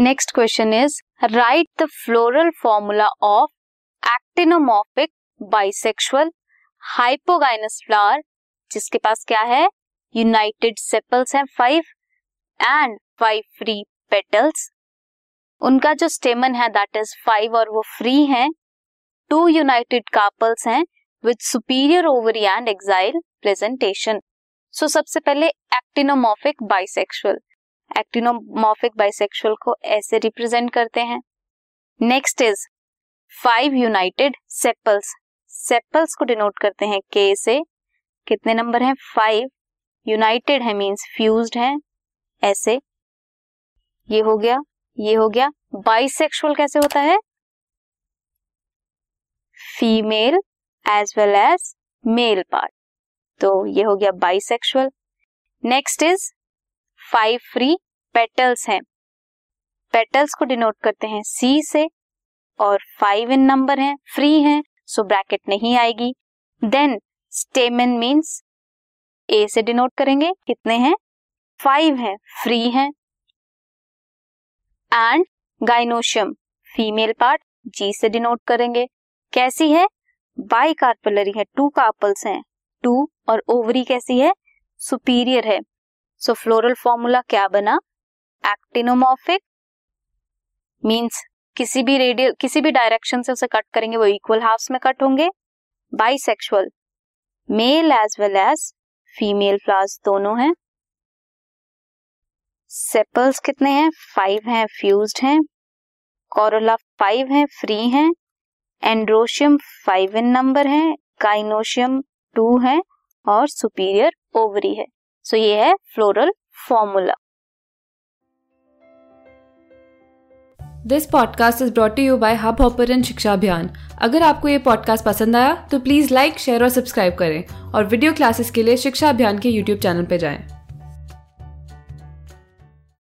Next question is right the floral formula of actinomorphic bisexual hypogynous flower जिसके पास क्या है? यूनाइटेड सेपल्स हैं five and five free petals उनका जो स्टेमन है दैट इज़ फाइव और वो फ्री हैं. टू यूनाइटेड कार्पल्स हैं with superior ovary and axile presentation so सबसे पहले एक्टिनोमॉर्फिक बाइसेक्सुअल एक्टिनोमॉर्फिक बाइसेक्सुअल को ऐसे रिप्रेजेंट करते हैं। Next is five united sepals sepals को डिनोट करते हैं के से। कितने नंबर हैं? फाइव यूनाइटेड है मींस फ्यूज्ड है। ऐसे। ये हो गया, ये हो गया। बाइसेक्सुअल कैसे होता है? Female as well as male part तो ये हो गया bisexual next is five free petals हैं। पेटल्स को डिनोट करते हैं सी से और फाइव इन नंबर हैं फ्री हैं सो ब्रैकेट नहीं आएगी। देन स्टेमन मींस ए से डिनोट करेंगे, कितने हैं? फाइव हैं फ्री हैं। And gynoecium female part G से डिनोट करेंगे। कैसी है? बाई कार्पलरी है टू कार्पल्स हैं टू और ओवरी कैसी है? सुपीरियर है। सो फ्लोरल फॉर्मूला क्या बना? एक्टिनोमॉर्फिक मींस किसी भी रेडियल किसी भी डायरेक्शन से उसे कट करेंगे, वो इक्वल हाफ्स में कट होंगे। Bisexual male as well as female flowers दोनों हैं। सेपल्स कितने हैं? फाइव हैं फ्यूज्ड हैं। कोरोला फाइव हैं फ्री हैं। एंड्रोशियम फाइव इन नंबर है काइनोशियम टू है और सुपीरियर ओवरी है। सो ये है floral formula this podcast is brought you by Hubhopper Shiksha Abhiyan अगर आपको ये पॉडकास्ट पसंद आया तो प्लीज़ लाइक शेयर और सब्सक्राइब करें और वीडियो क्लासेस के लिए शिक्षा अभियान के यूट्यूब चैनल पर जाएँ।